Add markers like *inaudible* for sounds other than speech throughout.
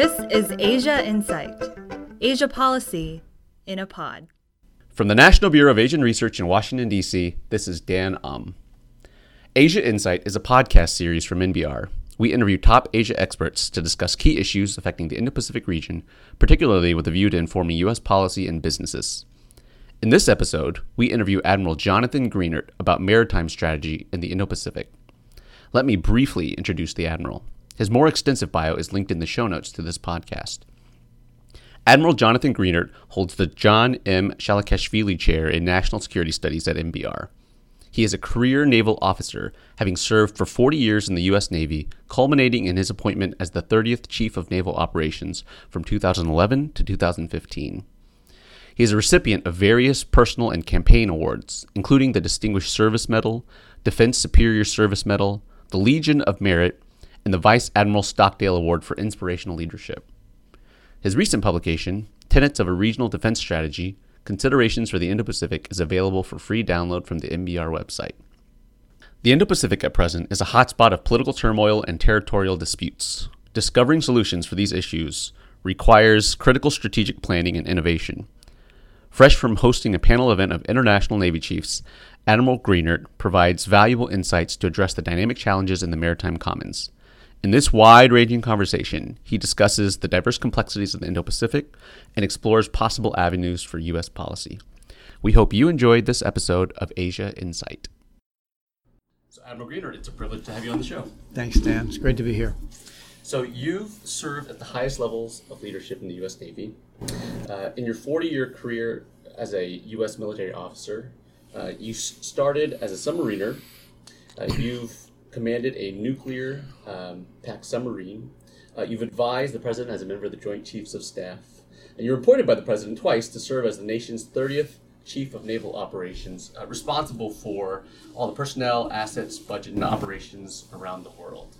This is Asia Insight, Asia Policy in a Pod. From the National Bureau of Asian Research in Washington, D.C., this is Dan Um. Asia Insight is a podcast series from NBR. We interview top Asia experts to discuss key issues affecting the Indo Pacific region, particularly with a view to informing U.S. policy and businesses. In this episode, we interview Admiral Jonathan Greenert about maritime strategy in the Indo Pacific. Let me briefly introduce the Admiral. His more extensive bio is linked in the show notes to this podcast. Admiral Jonathan Greenert holds the John M. Shalikashvili Chair in National Security Studies at NBR. He is a career naval officer, having served for 40 years in the U.S. Navy, culminating in his appointment as the 30th Chief of Naval Operations from 2011 to 2015. He is a recipient of various personal and campaign awards, including the Distinguished Service Medal, Defense Superior Service Medal, the Legion of Merit, and the Vice Admiral Stockdale Award for Inspirational Leadership. His recent publication, Tenets of a Regional Defense Strategy Considerations for the Indo Pacific, is available for free download from the NBR website. The Indo Pacific at present is a hotspot of political turmoil and territorial disputes. Discovering solutions for these issues requires critical strategic planning and innovation. Fresh from hosting a panel event of international Navy chiefs, Admiral Greenert provides valuable insights to address the dynamic challenges in the maritime commons. In this wide ranging conversation, he discusses the diverse complexities of the Indo Pacific and explores possible avenues for U.S. policy. We hope you enjoyed this episode of Asia Insight. So, Admiral Greenert, it's a privilege to have you on the show. Thanks, Dan. It's great to be here. So, you've served at the highest levels of leadership in the U.S. Navy. Uh, in your 40 year career as a U.S. military officer, uh, you started as a submariner. Uh, you've commanded a nuclear um, submarine. Uh, you've advised the president as a member of the Joint Chiefs of Staff, and you're appointed by the president twice to serve as the nation's 30th Chief of Naval Operations, uh, responsible for all the personnel, assets, budget, and operations around the world.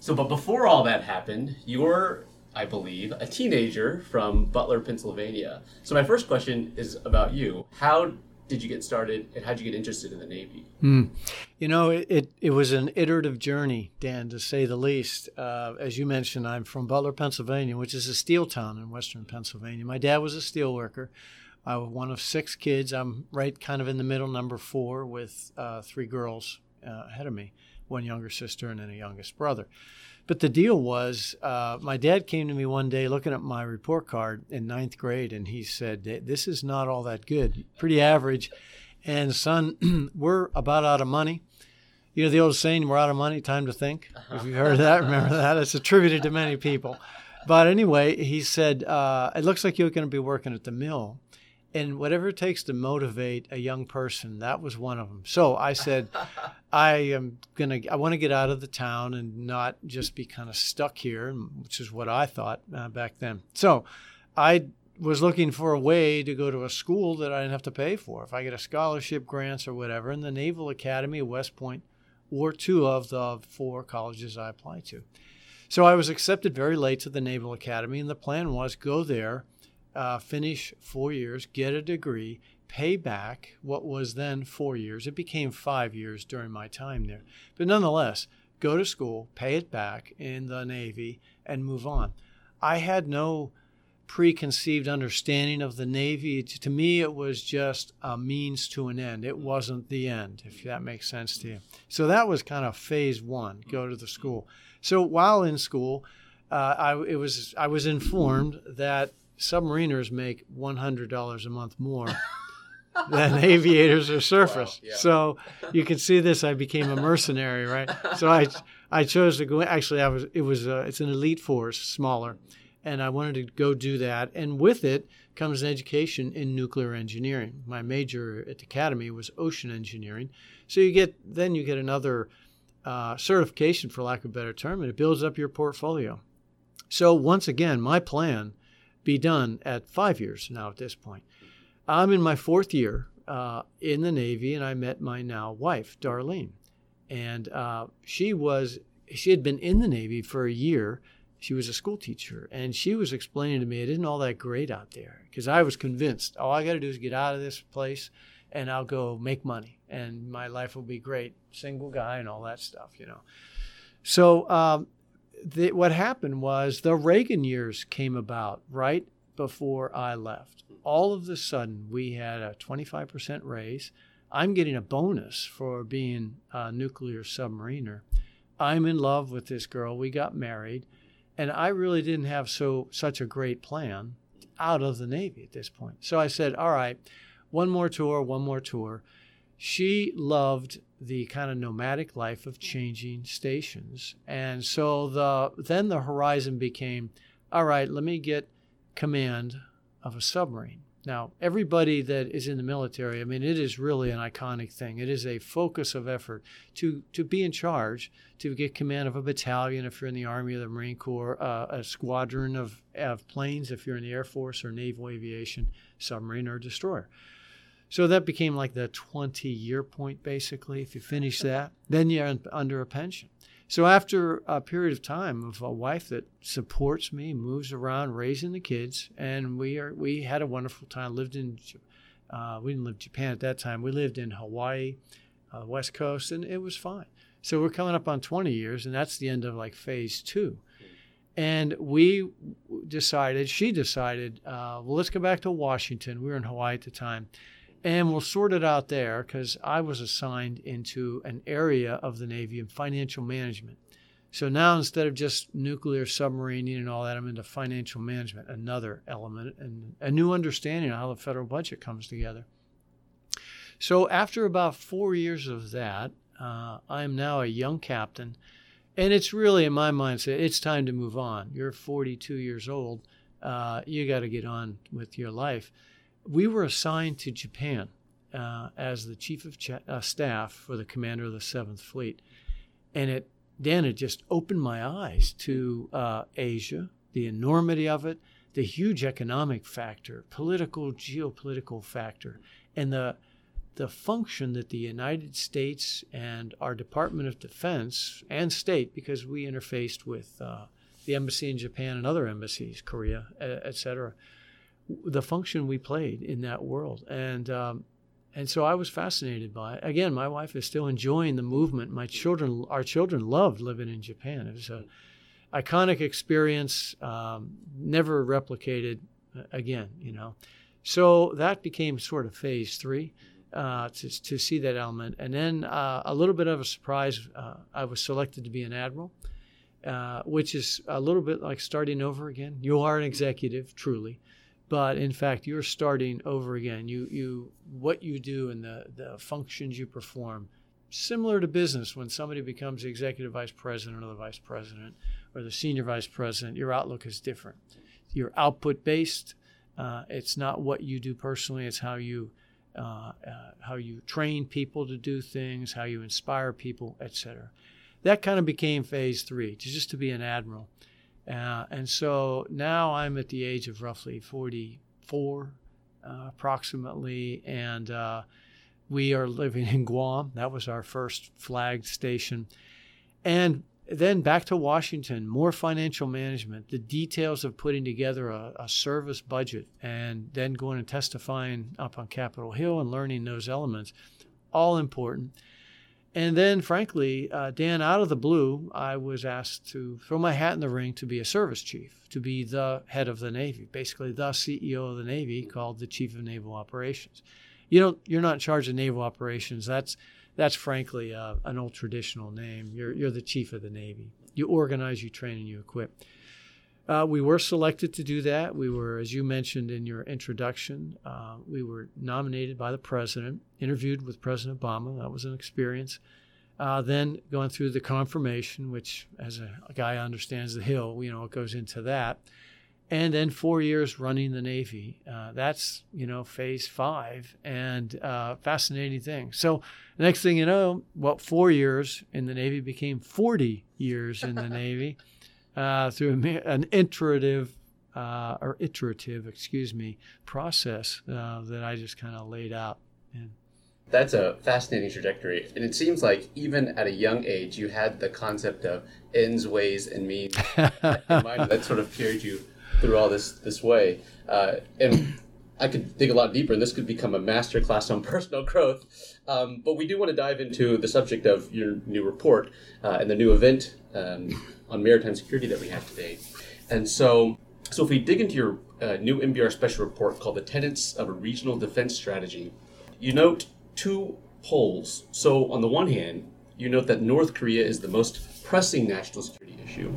So, but before all that happened, you were, I believe, a teenager from Butler, Pennsylvania. So, my first question is about you. How did you get started and how did you get interested in the Navy? Mm. You know, it, it, it, was an iterative journey, Dan, to say the least. Uh, as you mentioned, I'm from Butler, Pennsylvania, which is a steel town in western Pennsylvania. My dad was a steel worker. I was one of six kids. I'm right kind of in the middle, number four, with uh, three girls uh, ahead of me one younger sister and then a youngest brother. But the deal was, uh, my dad came to me one day looking at my report card in ninth grade, and he said, "This is not all that good, pretty average." And son, *clears throat* we're about out of money. You know the old saying, "We're out of money, time to think." Uh-huh. If you've heard that, remember that. It's attributed to many people. But anyway, he said, uh, "It looks like you're going to be working at the mill." And whatever it takes to motivate a young person that was one of them so i said *laughs* i am gonna i want to get out of the town and not just be kind of stuck here which is what i thought uh, back then. So i was looking for a way to go to a school that i didn't have to pay for. If i get a scholarship grants or whatever and the naval academy of west point were two of the four colleges i applied to. So i was accepted very late to the naval academy and the plan was go there uh, finish four years, get a degree, pay back what was then four years. It became five years during my time there. But nonetheless, go to school, pay it back in the Navy, and move on. I had no preconceived understanding of the Navy. To me, it was just a means to an end. It wasn't the end, if that makes sense to you. So that was kind of phase one go to the school. So while in school, uh, I, it was, I was informed that submariners make $100 a month more than *laughs* aviators or surface. Wow, yeah. So you can see this. I became a mercenary, right? So I I chose to go. Actually, I was. It was. Uh, it's an elite force, smaller, and I wanted to go do that. And with it comes an education in nuclear engineering. My major at the academy was ocean engineering. So you get then you get another uh, certification, for lack of a better term, and it builds up your portfolio. So once again, my plan be done at five years now at this point. I'm in my fourth year uh, in the Navy, and I met my now wife, Darlene. And uh, she was, she had been in the Navy for a year. She was a school teacher, and she was explaining to me it isn't all that great out there because I was convinced all I got to do is get out of this place and I'll go make money and my life will be great, single guy and all that stuff, you know. So um, the, what happened was the Reagan years came about right before I left. All of a sudden, we had a 25% raise. I'm getting a bonus for being a nuclear submariner. I'm in love with this girl. We got married, and I really didn't have so such a great plan out of the Navy at this point. So I said, "All right, one more tour, one more tour." She loved the kind of nomadic life of changing stations. And so the then the horizon became, all right, let me get command of a submarine. Now, everybody that is in the military, I mean, it is really an iconic thing. It is a focus of effort to, to be in charge, to get command of a battalion if you're in the Army or the Marine Corps, uh, a squadron of, of planes if you're in the Air Force or Naval Aviation, submarine or destroyer. So that became like the 20 year point, basically. If you finish that, then you're under a pension. So after a period of time of a wife that supports me, moves around, raising the kids, and we are we had a wonderful time. Lived in uh, we didn't live in Japan at that time. We lived in Hawaii, uh, West Coast, and it was fine. So we're coming up on 20 years, and that's the end of like phase two. And we decided, she decided, uh, well, let's go back to Washington. We were in Hawaii at the time and we'll sort it out there because I was assigned into an area of the Navy in financial management. So now instead of just nuclear submarining and all that, I'm into financial management, another element, and a new understanding of how the federal budget comes together. So after about four years of that, uh, I'm now a young captain, and it's really in my mindset, it's time to move on. You're 42 years old, uh, you got to get on with your life we were assigned to Japan uh, as the chief of ch- uh, staff for the commander of the Seventh Fleet, and it Dan it just opened my eyes to uh, Asia, the enormity of it, the huge economic factor, political, geopolitical factor, and the the function that the United States and our Department of Defense and state, because we interfaced with uh, the embassy in Japan and other embassies, Korea, et cetera, the function we played in that world. And um, and so I was fascinated by it. Again, my wife is still enjoying the movement. My children, our children, loved living in Japan. It was a iconic experience, um, never replicated uh, again. You know, so that became sort of phase three. Uh, to, to see that element. And then uh, a little bit of a surprise, uh, I was selected to be an admiral, uh, which is a little bit like starting over again. You are an executive, truly, but in fact you're starting over again. You you what you do and the the functions you perform similar to business. When somebody becomes the executive vice president or the vice president or the senior vice president your outlook is different. You're output based uh, it's not what you do personally. It's how you uh, uh, how you train people to do things how you inspire people etc that kind of became phase three just to be an admiral uh, and so now I'm at the age of roughly 44, uh, approximately, and uh, we are living in Guam. That was our first flagged station. And then back to Washington, more financial management, the details of putting together a, a, service budget, and then going and testifying up on Capitol Hill and learning those elements, all important. And then, frankly, uh, Dan, out of the blue, I was asked to throw my hat in the ring to be a service chief, to be the head of the Navy, basically the CEO of the Navy, called the Chief of Naval Operations. You know, you're not in charge of naval operations. That's that's frankly uh, an old traditional name. You're you're the chief of the Navy. You organize, you train, and you equip. Uh, we were selected to do that. We were, as you mentioned in your introduction, uh, we were nominated by the president, interviewed with President Obama. That was an experience. Uh, then going through the confirmation, which, as a, a, guy understands the Hill, you know, it goes into that. And then four years running the Navy. Uh, that's, you know, phase five and uh, fascinating thing. So, next thing you know, well, four years in the Navy became 40 years in the Navy *laughs* uh, through an iterative uh, or iterative, excuse me, process uh, that I just kind of laid out. And that's a fascinating trajectory, and it seems like even at a young age, you had the concept of ends, ways, and means *laughs* in mind that sort of carried you through all this this way. Uh, and I could dig a lot deeper, and this could become a master class on *laughs* personal growth. Um, but we do want to dive into the subject of your new report uh, and the new event um, on maritime security that we have today. And so, so if we dig into your uh, new NBR special report called "The Tenets of a Regional Defense Strategy," you note two poles. So on the one hand, you note that North Korea is the most pressing national security issue.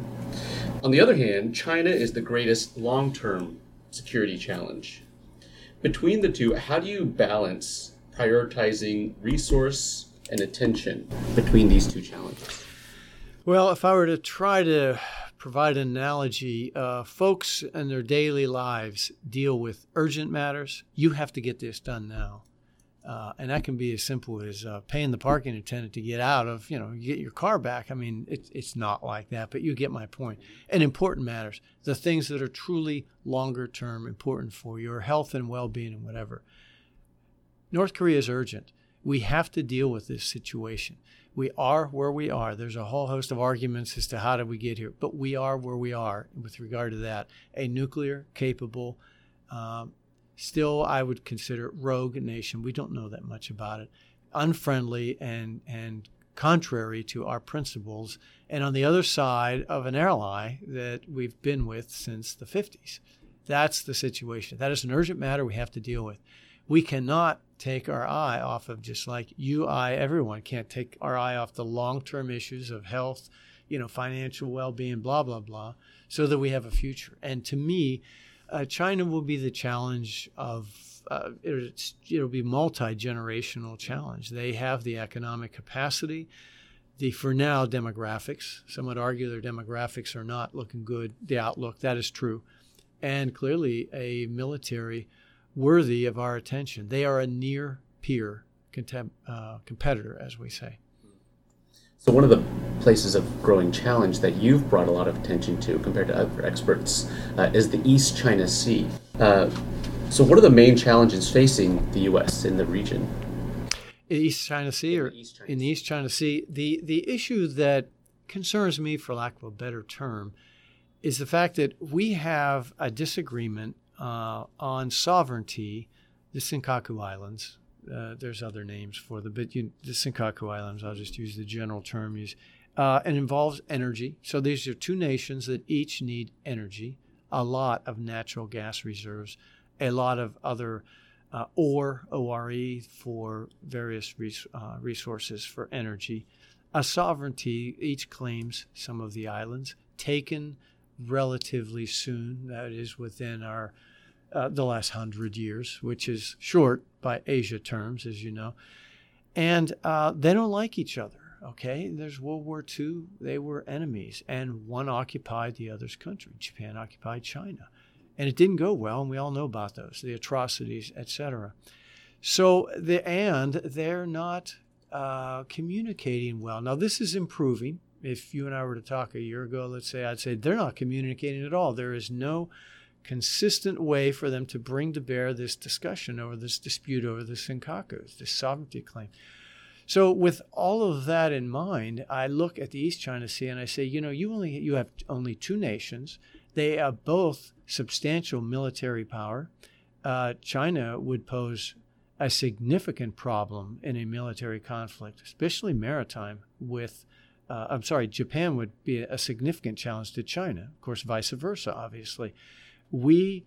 On the other hand, China is the greatest long-term security challenge. Between the two, how do you balance prioritizing resource and attention between these two challenges? Well, if I were to try to provide an analogy, uh, folks in their daily lives deal with urgent matters. You have to get this done now. Uh, and that can be as simple as uh, paying the parking attendant to get out of, you know, get your car back. I mean, it, it's not like that, but you get my point. And important matters, the things that are truly longer term important for your health and well being and whatever. North Korea is urgent. We have to deal with this situation. We are where we are. There's a whole host of arguments as to how did we get here, but we are where we are with regard to that. A nuclear capable, um, still I would consider rogue nation. We don't know that much about it. Unfriendly and and contrary to our principles, and on the other side of an ally that we've been with since the 50s. That's the situation. That is an urgent matter we have to deal with. We cannot take our eye off of just like you, I, everyone can't take our eye off the long term issues of health, you know, financial well being, blah, blah, blah, so that we have a future. And to me, uh, China will be the challenge of uh, it'll be multi-generational challenge. They have the economic capacity, the for now demographics. Some would argue their demographics are not looking good. The outlook that is true, and clearly a military worthy of our attention. They are a near peer contem- uh, competitor, as we say. So, one of the places of growing challenge that you've brought a lot of attention to compared to other experts uh, is the East China Sea. Uh, so, what are the main challenges facing the U.S. in the region? East China Sea, or East China in the East China Sea, the the issue that concerns me, for lack of a better term, is the fact that we have a disagreement uh, on sovereignty, the Senkaku Islands. Uh, there's other names for the, but you, the Senkaku Islands. I'll just use the general term. Use uh, and involves energy. So these are two nations that each need energy, a lot of natural gas reserves, a lot of other uh, ore, ORE, for various res- uh, resources for energy. A sovereignty, each claims some of the islands, taken relatively soon, that is within our uh, the last hundred years, which is short by Asia terms, as you know. And uh, they don't like each other. Okay, there's World War II. They were enemies, and one occupied the other's country. Japan occupied China, and it didn't go well. And we all know about those, the atrocities, etc. So the and they're not uh, communicating well. Now this is improving. If you and I were to talk a year ago, let's say, I'd say they're not communicating at all. There is no consistent way for them to bring to bear this discussion over this dispute over the Senkakus, this sovereignty claim. So, with all of that in mind, I look at the East China Sea and I say, you know, you only you have only two nations. They have both substantial military power. Uh, China would pose a significant problem in a military conflict, especially maritime. With, uh, I'm sorry, Japan would be a significant challenge to China. Of course, vice versa, obviously we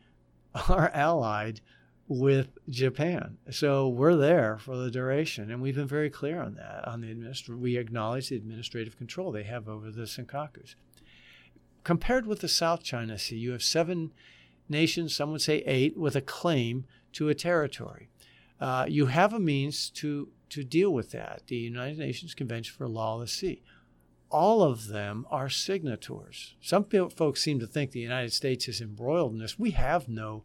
are *laughs* allied with Japan. So we're there for the duration, and we've been very clear on that. On the administ- we acknowledge the administrative control they have over the Senkakus. Compared with the South China Sea, you have seven nations, some would say eight, with a claim to a territory. Uh, you have a means to to deal with that. The United Nations Convention for Law of the Sea all of them are signatories. Some folks seem to think the United States is embroiled in this. We have no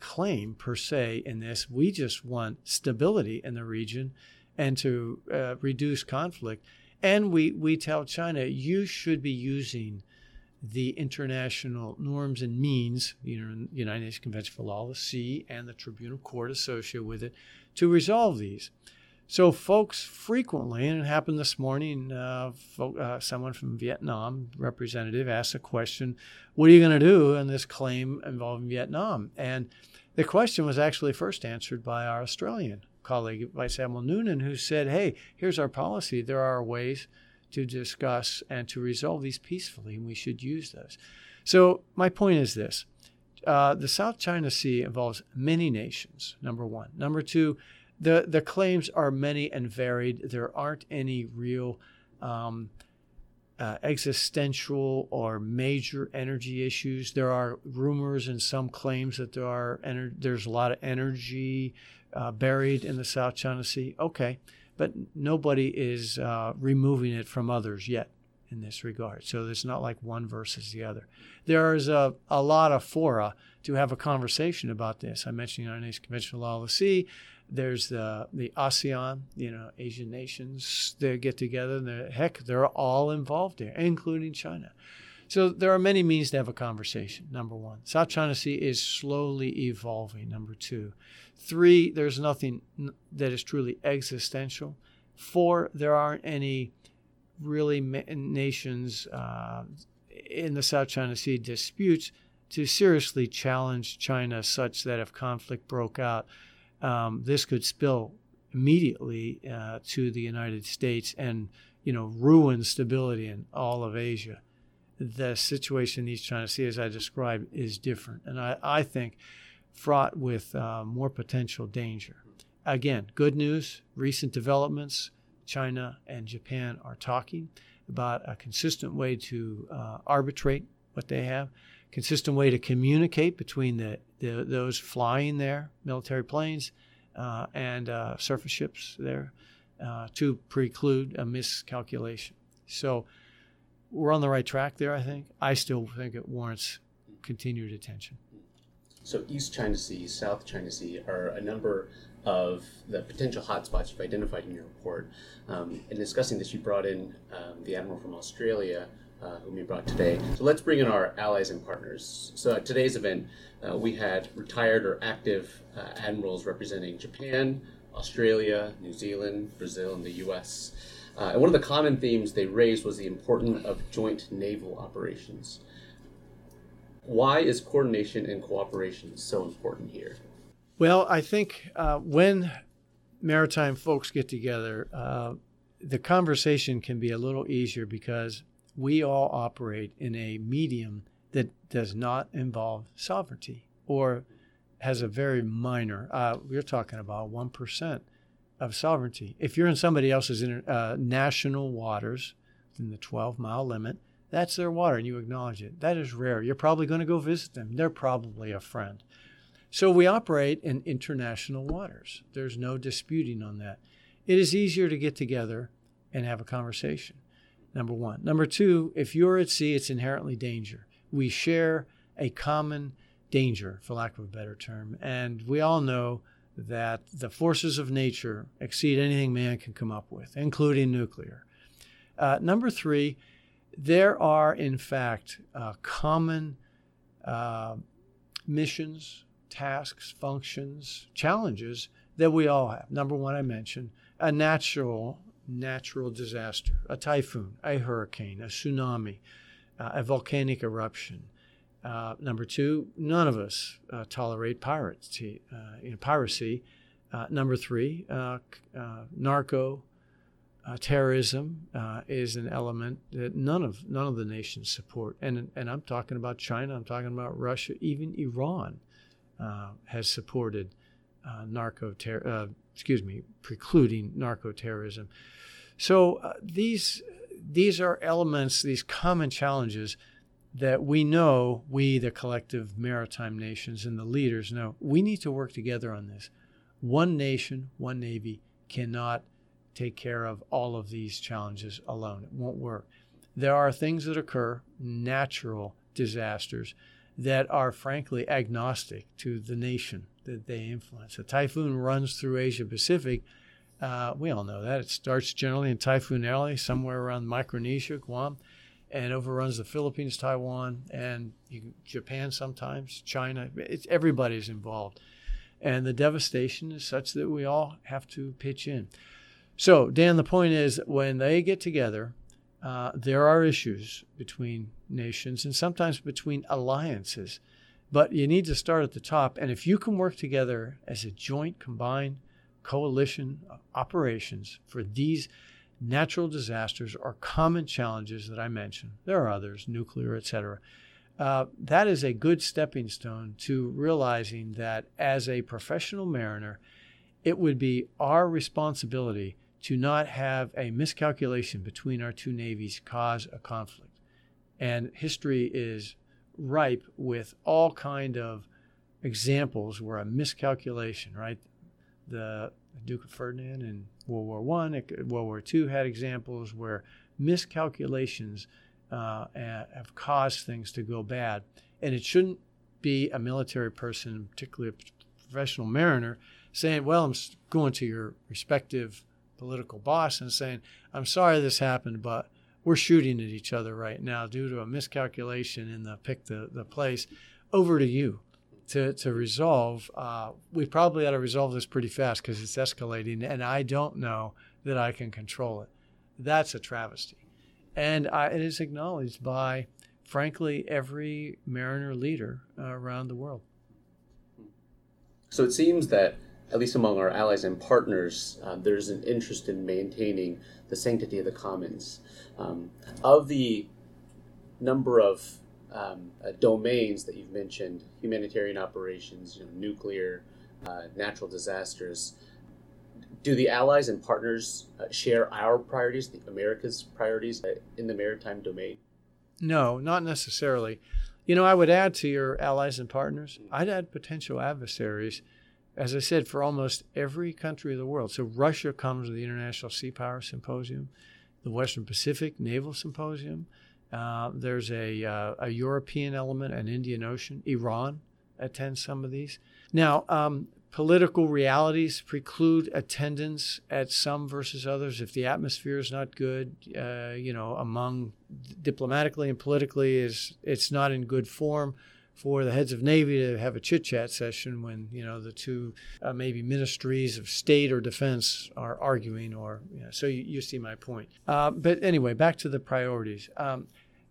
claim per se in this. We just want stability in the region and to uh, reduce conflict. And we, we tell China, you should be using the international norms and means, you know, the United Nations Convention for Law of the Sea and the Tribunal Court associated with it, to resolve these. So, folks frequently, and it happened this morning, uh, uh, someone from Vietnam, representative, asked a question What are you going to do in this claim involving Vietnam? And the question was actually first answered by our Australian colleague, Vice Admiral Noonan, who said, Hey, here's our policy. There are ways to discuss and to resolve these peacefully, and we should use those. So, my point is this uh, the South China Sea involves many nations, number one. Number two, the, the claims are many and varied. There aren't any real um, uh, existential or major energy issues. There are rumors and some claims that there are ener- there's a lot of energy uh, buried in the South China Sea. Okay, but nobody is uh, removing it from others yet in this regard. So it's not like one versus the other. There is a, a lot of fora to have a conversation about this. I mentioned the United Nations Convention on Law of the Sea. There's the the ASEAN, you know, Asian nations. They get together, and they're, heck, they're all involved there, including China. So there are many means to have a conversation. Number one, South China Sea is slowly evolving. Number two, three, there's nothing that is truly existential. Four, there aren't any really nations uh, in the South China Sea disputes to seriously challenge China, such that if conflict broke out, um, this could spill immediately uh, to the United States and you know ruin stability in all of Asia. The situation in East China Sea, as I described, is different, and I, I think fraught with uh, more potential danger. Again, good news: recent developments China and Japan are talking about a consistent way to uh, arbitrate what they have, consistent way to communicate between the, the those flying there, military planes, uh, and uh, surface ships there, uh, to preclude a miscalculation. So we're on the right track there. I think. I still think it warrants continued attention. So East China Sea, South China Sea are a number of the potential hotspots you've identified in your report. Um, in discussing this, you brought in um, the admiral from Australia, uh, whom you brought today. So let's bring in our allies and partners. So at today's event, uh, we had retired or active uh, admirals representing Japan, Australia, New Zealand, Brazil, and the U.S. Uh, and one of the common themes they raised was the importance of joint naval operations. Why is coordination and cooperation so important here? Well, I think uh, when maritime folks get together, uh, the conversation can be a little easier because we all operate in a medium that does not involve sovereignty or has a very minor, uh, we're talking about 1% of sovereignty. If you're in somebody else's inter, uh, national waters within the 12 mile limit, that's their water and you acknowledge it. That is rare. You're probably going to go visit them. They're probably a friend. So we operate in international waters. There's no disputing on that. It is easier to get together and have a conversation. Number one. Number two, if you're at sea, it's inherently danger. We share a common danger, for lack of a better term. And we all know that the forces of nature exceed anything man can come up with, including nuclear. Uh, number three, there are, in fact, uh, common uh, missions, tasks, functions, challenges that we all have. Number one, I mentioned a natural natural disaster, a typhoon, a hurricane, a tsunami, uh, a volcanic eruption. Uh, number two, none of us uh, tolerate piracy. Uh, you know, piracy. Uh, number three, uh, narco terrorism is an element that none of none of the nations support. And and I'm talking about China. I'm talking about Russia, even Iran has supported uh, narco uh, excuse me, precluding narco terrorism. So uh, these these are elements, these common challenges that we know, we the collective maritime nations and the leaders know, we need to work together on this. One nation, one navy cannot take care of all of these challenges alone. It won't work. There are things that occur, natural disasters that are frankly agnostic to the nation that they influence. A typhoon runs through Asia Pacific. Uh, we all know that. It starts generally in Typhoon Alley, somewhere around Micronesia, Guam, and overruns the Philippines, Taiwan, and Japan sometimes, China. It's, everybody's involved. And the devastation is such that we all have to pitch in. So, Dan, the point is when they get together, uh, there are issues between nations and sometimes between alliances, but you need to start at the top. And if you can work together as a joint, combined coalition of operations for these natural disasters or common challenges that I mentioned. There are others, nuclear, etc. Uh, that is a good stepping stone to realizing that as a professional mariner, it would be our responsibility to not have a miscalculation between our two navies cause a conflict. And history is ripe with all kind of examples where a miscalculation, right? The Duke of Ferdinand in World War One, World War Two had examples where miscalculations uh, have caused things to go bad, and it shouldn't be a military person, particularly a professional mariner, saying, "Well, I'm going to your respective political boss and saying, I'm sorry this happened, but we're shooting at each other right now due to a miscalculation in the pick the, the place. Over to you to, to resolve. Uh, we probably ought to resolve this pretty fast because it's escalating, and I don't know that I can control it. That's a travesty. And I, it is acknowledged by, frankly, every mariner leader uh, around the world. So it seems that at least among our allies and partners, uh, there's an interest in maintaining the sanctity of the commons. Um, of the number of um, uh, domains that you've mentioned, humanitarian operations, you know, nuclear, uh, natural disasters, do the allies and partners uh, share our priorities, the America's priorities uh, in the maritime domain? No, not necessarily. You know, I would add to your allies and partners, I'd add potential adversaries as I said, for almost every country of the world. So Russia comes to the International Sea Power Symposium, the Western Pacific Naval Symposium. Uh, there's a, uh, a European element, an Indian Ocean. Iran attends some of these. Now, um, political realities preclude attendance at some versus others. If the atmosphere is not good, uh, you know, among diplomatically and politically, is it's not in good form for the heads of navy to have a chit chat session when you know the two uh, maybe ministries of state or defense are arguing or you know, so you, you, see my point. Uh, but anyway back to the priorities. Um,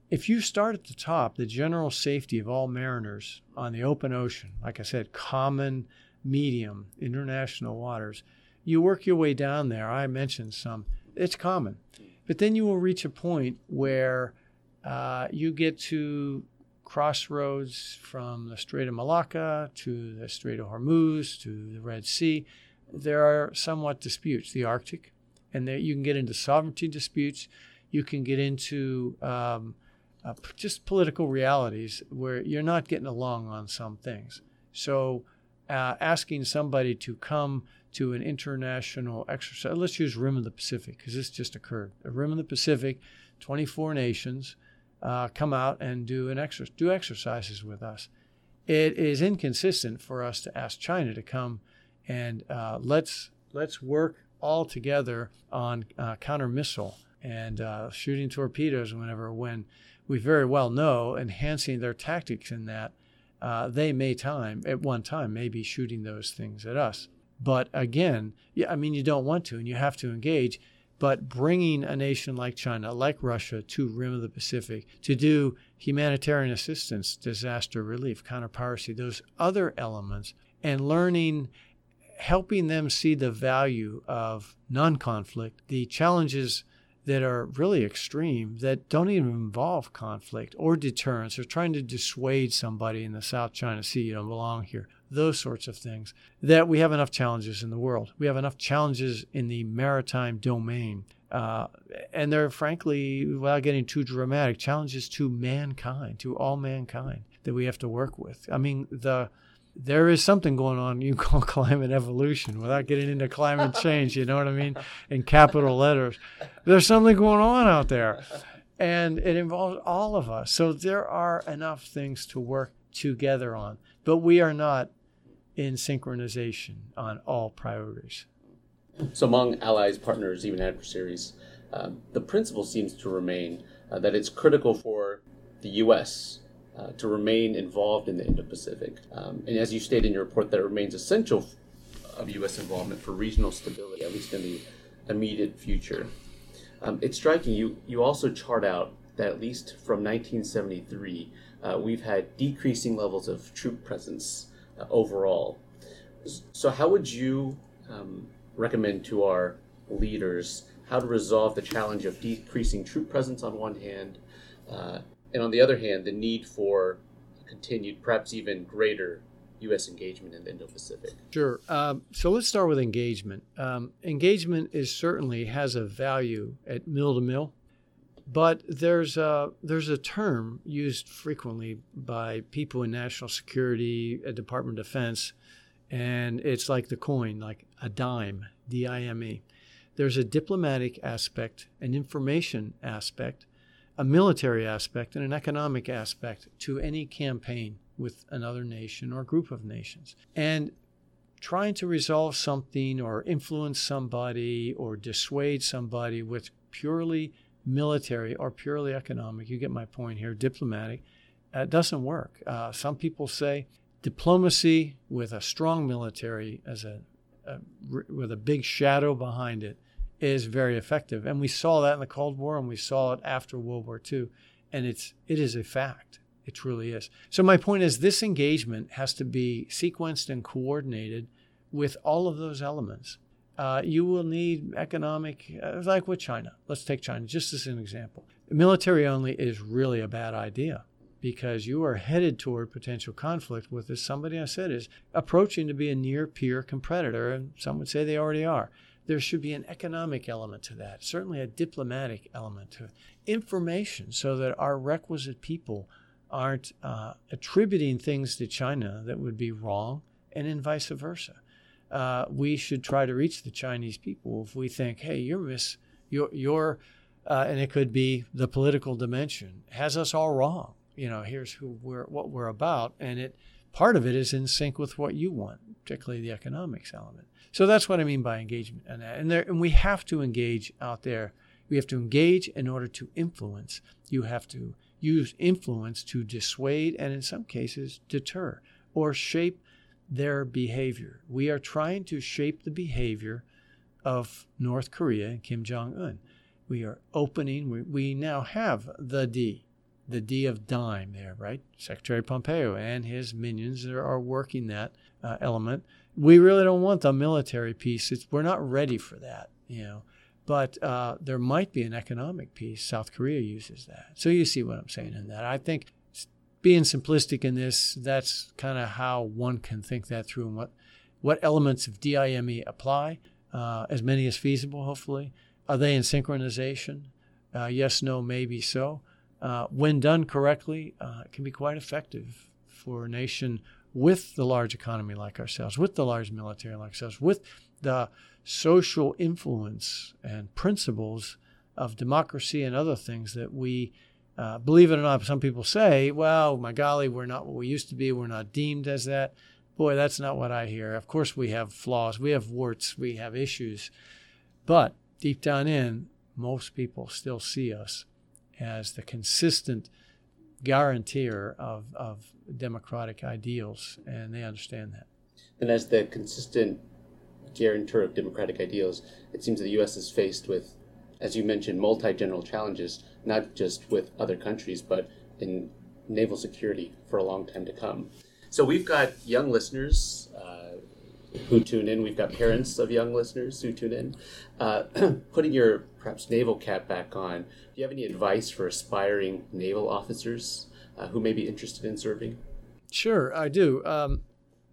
if you start at the top the general safety of all mariners on the open ocean like i said common medium international waters you work your way down there. I mentioned some. It's common. But then you will reach a point where uh, you get to crossroads from the Strait of Malacca to the Strait of Hormuz to the Red Sea, there are somewhat disputes. The Arctic, and there you can get into sovereignty disputes. You can get into um, uh, just political realities where you're not getting along on some things. So, uh, asking somebody to come to an international exercise, let's use Rim of the Pacific because this just occurred. A Rim of the Pacific, 24 nations uh, come out and do an exer- do exercises with us. It is inconsistent for us to ask China to come and uh, let's let's work all together on uh, counter missile and uh, shooting torpedoes whenever when we very well know enhancing their tactics in that uh, they may time at one time may be shooting those things at us. But again, yeah, I mean you don't want to and you have to engage but bringing a nation like China, like Russia, to rim of the Pacific to do humanitarian assistance, disaster relief, counter-piracy, those other elements, and learning, helping them see the value of non-conflict, the challenges that are really extreme that don't even involve conflict or deterrence or trying to dissuade somebody in the South China Sea, you don't belong here those sorts of things. That we have enough challenges in the world. We have enough challenges in the maritime domain. Uh, and they're frankly, without getting too dramatic, challenges to mankind, to all mankind that we have to work with. I mean, the there is something going on you *laughs* call climate evolution without getting into climate change, you know what I mean? In capital letters. There's something going on out there. And it involves all of us. So there are enough things to work together on. But we are not in synchronization on all priorities. So, among allies, partners, even adversaries, uh, the principle seems to remain uh, that it's critical for the U.S. Uh, to remain involved in the Indo Pacific. Um, and as you state in your report, that remains essential of U.S. involvement for regional stability, at least in the immediate future. Um, it's striking you, you also chart out that at least from 1973, uh, we've had decreasing levels of troop presence uh, overall. So, how would you um, recommend to our leaders how to resolve the challenge of decreasing troop presence on one hand, uh, and on the other hand, the need for continued, perhaps even greater U.S. engagement in the Indo-Pacific? Sure. Um, so let's start with engagement. Um, engagement is certainly has a value at mill to mill, but there's a there's a term used frequently by people in national security, a Department of Defense, and it's like the coin, like a dime, D-I-M-E. There's a diplomatic aspect, an information aspect, a military aspect, and an economic aspect to any campaign with another nation or group of nations. And trying to resolve something or influence somebody or dissuade somebody with purely military or purely economic, you get my point here, diplomatic, uh, doesn't work. Uh, some people say diplomacy with a strong military as a, a, with a big shadow behind it is very effective. And we saw that in the Cold War and we saw it after World War II. And it's it is a fact. It truly is. So my point is this engagement has to be sequenced and coordinated with all of those elements. Uh, you will need economic, uh, like with China. Let's take China just as an example. Military only is really a bad idea because you are headed toward potential conflict with this somebody I said is approaching to be a near peer competitor, and some would say they already are. There should be an economic element to that, certainly a diplomatic element to it, information so that our requisite people aren't uh, attributing things to China that would be wrong, and in vice versa. Uh, we should try to reach the Chinese people if we think, hey, you're miss, your your, uh, and it could be the political dimension has us all wrong. You know, here's who we're what we're about, and it part of it is in sync with what you want, particularly the economics element. So that's what I mean by engagement, and and, there, and we have to engage out there. We have to engage in order to influence. You have to use influence to dissuade and, in some cases, deter or shape their behavior. We are trying to shape the behavior of North Korea and Kim Jong un. We are opening, we, we now have the D, the D of dime there, right? Secretary Pompeo and his minions are, working that uh, element. We really don't want the military piece. It's, we're not ready for that, you know. But uh, there might be an economic piece. South Korea uses that. So you see what I'm saying in that. I think being simplistic in this, that's kind of how one can think that through and what, what elements of DIME apply, uh, as many as feasible, hopefully. Are they in synchronization? Uh, yes, no, maybe so. Uh, when done correctly, uh, can be quite effective for a nation with the large economy like ourselves, with the large military like ourselves, with the social influence and principles of democracy and other things that we, uh, believe it or not, some people say, well, my golly, we're not what we used to be. We're not deemed as that. Boy, that's not what I hear. Of course, we have flaws, we have warts, we have issues. But deep down in, most people still see us as the consistent guarantor of, of democratic ideals, and they understand that. And as the consistent guarantor of democratic ideals, it seems that the U.S. is faced with, as you mentioned, multi-general challenges, not just with other countries, but in naval security for a long time to come. So we've got young listeners uh, who tune in. We've got parents of young listeners who tune in. Uh, *clears throat* putting your perhaps naval cap back on, do you have any advice for aspiring naval officers uh, who may be interested in serving? Sure, I do. Um,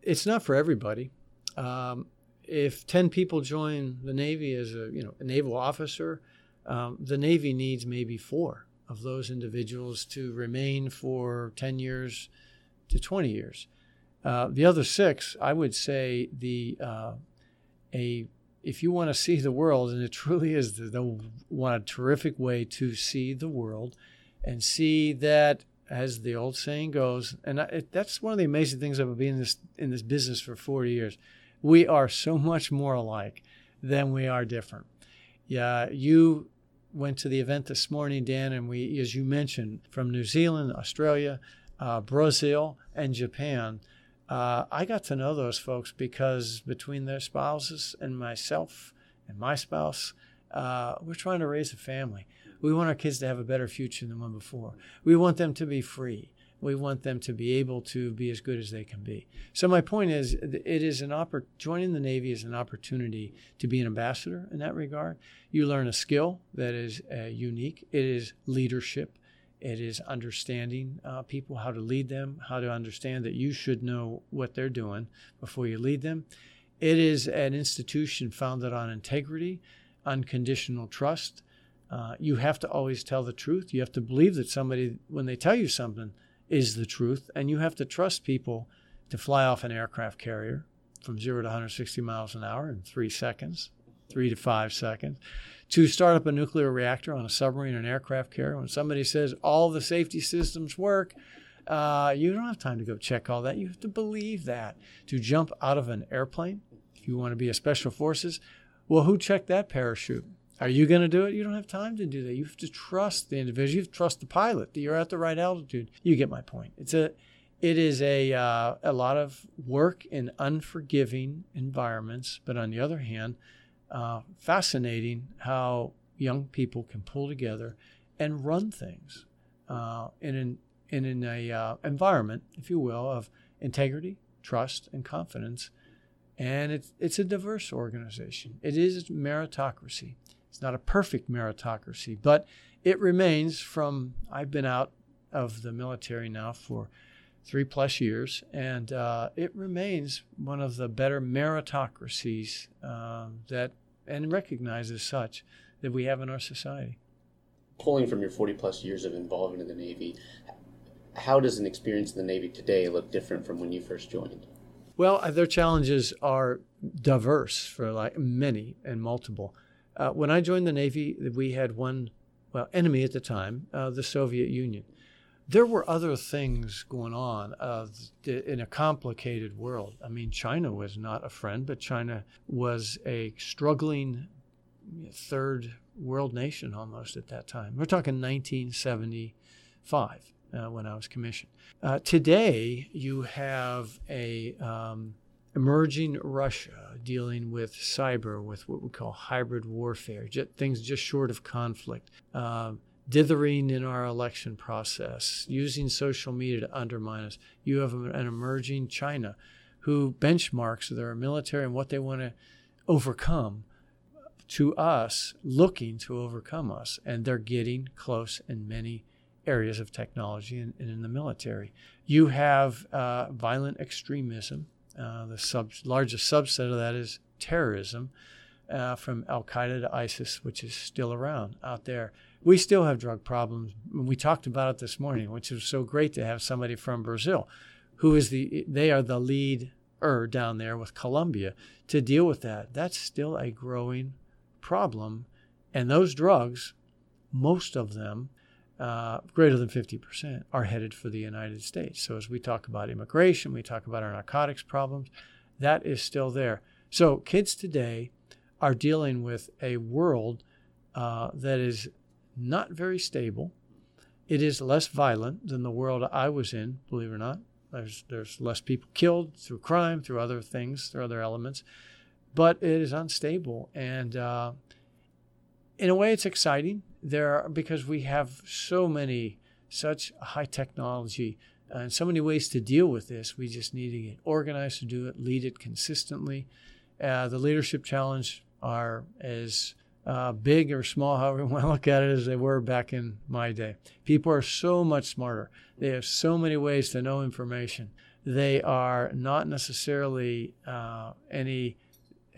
it's not for everybody. Um, if 10 people join the Navy as a, you know, a naval officer, um, the Navy needs maybe four of those individuals to remain for 10 years to 20 years. Uh, the other six, I would say, the uh, a if you want to see the world, and it truly is the, the one a terrific way to see the world, and see that, as the old saying goes, and I, it, that's one of the amazing things of being in this in this business for 40 years we are so much more alike than we are different. Yeah, you went to the event this morning, Dan, and we, as you mentioned, from New Zealand, Australia, uh, Brazil, and Japan. Uh, I got to know those folks because between their spouses and myself and my spouse, uh, we're trying to raise a family. We want our kids to have a better future than one before. We want them to be free. We want them to be able to be as good as they can be. So my point is, it is an oppor- joining the Navy is an opportunity to be an ambassador in that regard. You learn a skill that is uh, unique. It is leadership. It is understanding uh, people, how to lead them, how to understand that you should know what they're doing before you lead them. It is an institution founded on integrity, unconditional trust. Uh, you have to always tell the truth. You have to believe that somebody, when they tell you something, is the truth. And you have to trust people to fly off an aircraft carrier from zero to 160 miles an hour in three seconds, three to five seconds, to start up a nuclear reactor on a submarine or an aircraft carrier. When somebody says all the safety systems work, uh, you don't have time to go check all that. You have to believe that. To jump out of an airplane, if you want to be a special forces, well, who checked that parachute? Are you going to do it? You don't have time to do that. You have to trust the individual. You have to trust the pilot that you're at the right altitude. You get my point. It's a, it is a uh, a lot of work in unforgiving environments, but on the other hand, uh, fascinating how young people can pull together and run things uh, in an in a, uh, environment, if you will, of integrity, trust, and confidence. And it's it's a diverse organization. It is meritocracy. It's not a perfect meritocracy, but it remains from, I've been out of the military now for three plus years, and uh, it remains one of the better meritocracies uh, that, and recognized as such, that we have in our society. Pulling from your 40 plus years of involvement in the Navy, how does an experience in the Navy today look different from when you first joined? Well, their challenges are diverse for like many and multiple. Uh, when I joined the Navy, we had one well enemy at the time, uh, the Soviet Union. There were other things going on uh, in a complicated world. I mean, China was not a friend, but China was a struggling third world nation almost at that time. We're talking 1975 uh, when I was commissioned. Uh, today, you have a um, emerging Russia dealing with cyber, with what we call hybrid warfare, just, things just short of conflict, uh, dithering in our election process, using social media to undermine us. You have an emerging China who benchmarks their military and what they want to overcome to us, looking to overcome us. And they're getting close in many areas of technology and, and in the military. You have uh, violent extremism uh, the sub- largest subset of that is terrorism uh, from Al Qaeda to ISIS, which is still around out there. We still have drug problems. We talked about it this morning, which is so great to have somebody from Brazil, who is the they are the lead er down there with Colombia to deal with that. That's still a growing problem, and those drugs, most of them uh, greater than 50% are headed for the United States. So, as we talk about immigration, we talk about our narcotics problems, that is still there. So, kids today are dealing with a world uh, that is not very stable. It is less violent than the world I was in, believe it or not. There's, there's less people killed through crime, through other things, through other elements, but it is unstable. And uh, in a way, it's exciting there are, because we have so many such high technology and so many ways to deal with this. We just need to get organized to do it, lead it consistently. Uh, the leadership challenge are as uh, big or small, *laughs* however you want to look at it, as they were back in my day. People are so much smarter. They have so many ways to know information. They are not necessarily uh, any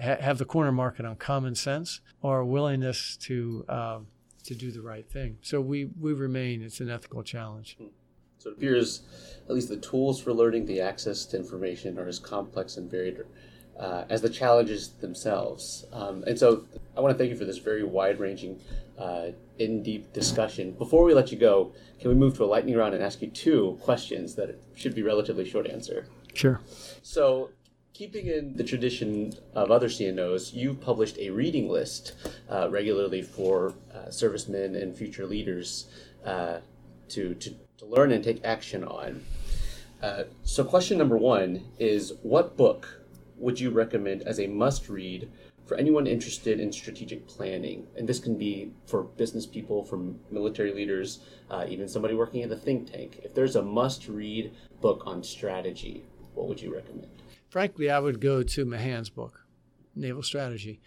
ha- have the corner market on common sense or willingness to uh, to do the right thing. So we, we remain, it's an ethical challenge. So it appears at least the tools for learning the access to information are as complex and varied uh, as the challenges themselves. Um, and so I want to thank you for this very wide ranging, uh, in deep discussion. Before we let you go, can we move to a lightning round and ask you two questions that should be relatively short answer? Sure. So keeping in the tradition of other CNOs, you've published a reading list uh, regularly for uh, servicemen and future leaders uh, to, to, to, learn and take action on. Uh, so, question number one is What book would you recommend as a must read for anyone interested in strategic planning, and this can be for business people, for military leaders, uh, even somebody working at a think tank, if there's a must read book on strategy, what would you recommend? Frankly, I would go to Mahan's book, Naval Strategy.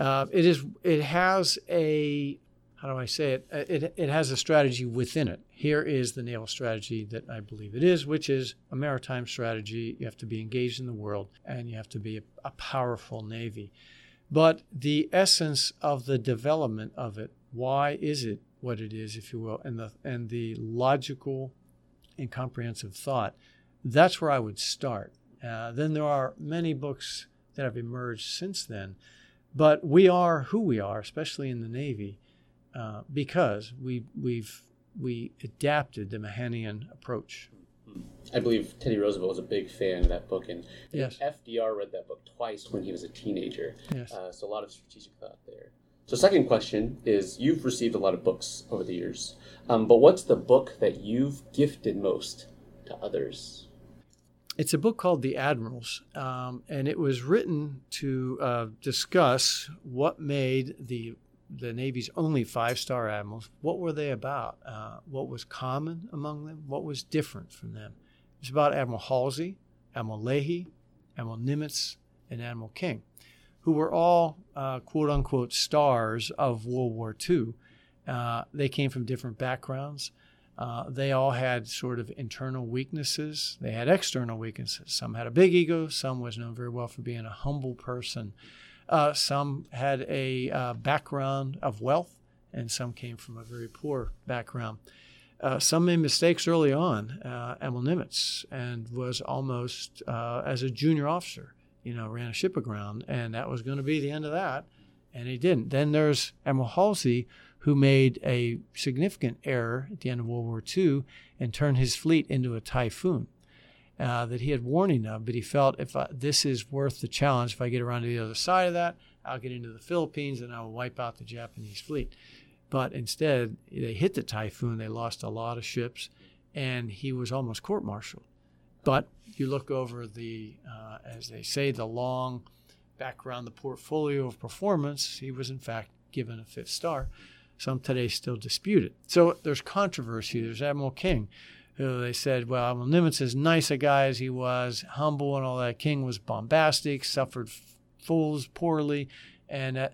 Uh, it is. It has a how do I say it? Uh, it? It has a strategy within it. Here is the naval strategy that I believe it is, which is a maritime strategy. You have to be engaged in the world and you have to be a, a powerful navy. But the essence of the development of it, why is it what it is, if you will, and the and the logical and comprehensive thought, that's where I would start. Uh, then there are many books that have emerged since then, but we are who we are, especially in the Navy, uh, because we we've we adapted the Mahanian approach. I believe Teddy Roosevelt was a big fan of that book, and yes. FDR read that book twice when he was a teenager. Yes. Uh, so a lot of strategic thought there. So, second question is: You've received a lot of books over the years, um, but what's the book that you've gifted most to others? It's a book called The Admirals, um, and it was written to uh, discuss what made the the Navy's only five star admirals. What were they about? Uh, what was common among them? What was different from them? It's about Admiral Halsey, Admiral Leahy, Admiral Nimitz, and Admiral King, who were all uh, quote unquote stars of World War II. Uh, they came from different backgrounds. Uh, they all had sort of internal weaknesses. They had external weaknesses. Some had a big ego. Some was known very well for being a humble person. Uh, some had a uh, background of wealth, and some came from a very poor background. Uh, some made mistakes early on. Uh, Admiral Nimitz and was almost uh, as a junior officer, you know, ran a ship aground, and that was going to be the end of that, and he didn't. Then there's Admiral Halsey, who made a significant error at the end of World War II and turned his fleet into a typhoon uh, that he had warning of, but he felt if I, this is worth the challenge, if I get around to the other side of that, I'll get into the Philippines and I will wipe out the Japanese fleet. But instead, they hit the typhoon. They lost a lot of ships, and he was almost court-martialed. But you look over the, uh, as they say, the long background, the portfolio of performance. He was in fact given a fifth star. Some today still dispute it. So there's controversy. There's Admiral King, who they said, well, well, Nimitz, as nice a guy as he was, humble and all that, King was bombastic, suffered fools poorly, and uh,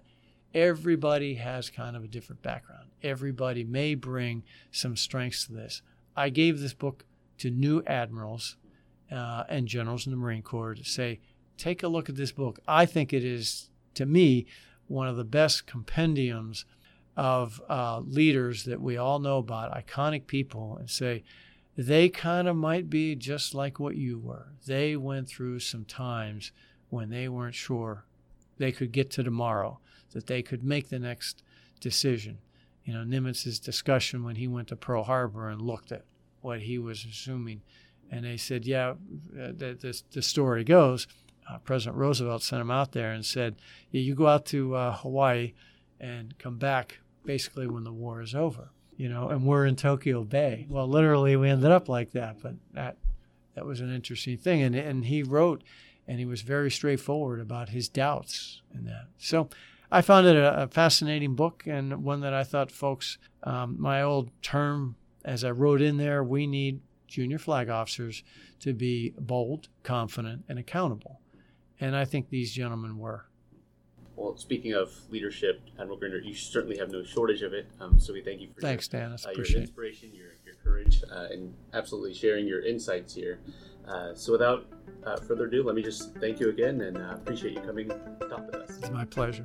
everybody has kind of a different background. Everybody may bring some strengths to this. I gave this book to new admirals uh, and generals in the Marine Corps to say, take a look at this book. I think it is, to me, one of the best compendiums of uh, leaders that we all know about, iconic people, and say, they kind of might be just like what you were. They went through some times when they weren't sure they could get to tomorrow, that they could make the next decision. You know, Nimitz's discussion when he went to Pearl Harbor and looked at what he was assuming. And they said, yeah, uh, the, the, the story goes, uh, President Roosevelt sent him out there and said, yeah, you go out to uh, Hawaii and come back basically when the war is over you know, and we're in Tokyo Bay. Well, literally, we ended up like that, but that that was an interesting thing. And and he wrote, and he was very straightforward about his doubts in that. So. I found it a, a fascinating book and one that I thought folks, um, my old term as I wrote in there, we need junior flag officers to be bold, confident, and accountable. And I think these gentlemen were. Well, speaking of leadership, Admiral Greenert, you certainly have no shortage of it. Um, so we thank you for Thanks, your, Dan. Uh, your inspiration, your, your courage, uh, and absolutely sharing your insights here. Uh, so without uh, further ado, let me just thank you again and uh, appreciate you coming to talk with us. It's my pleasure.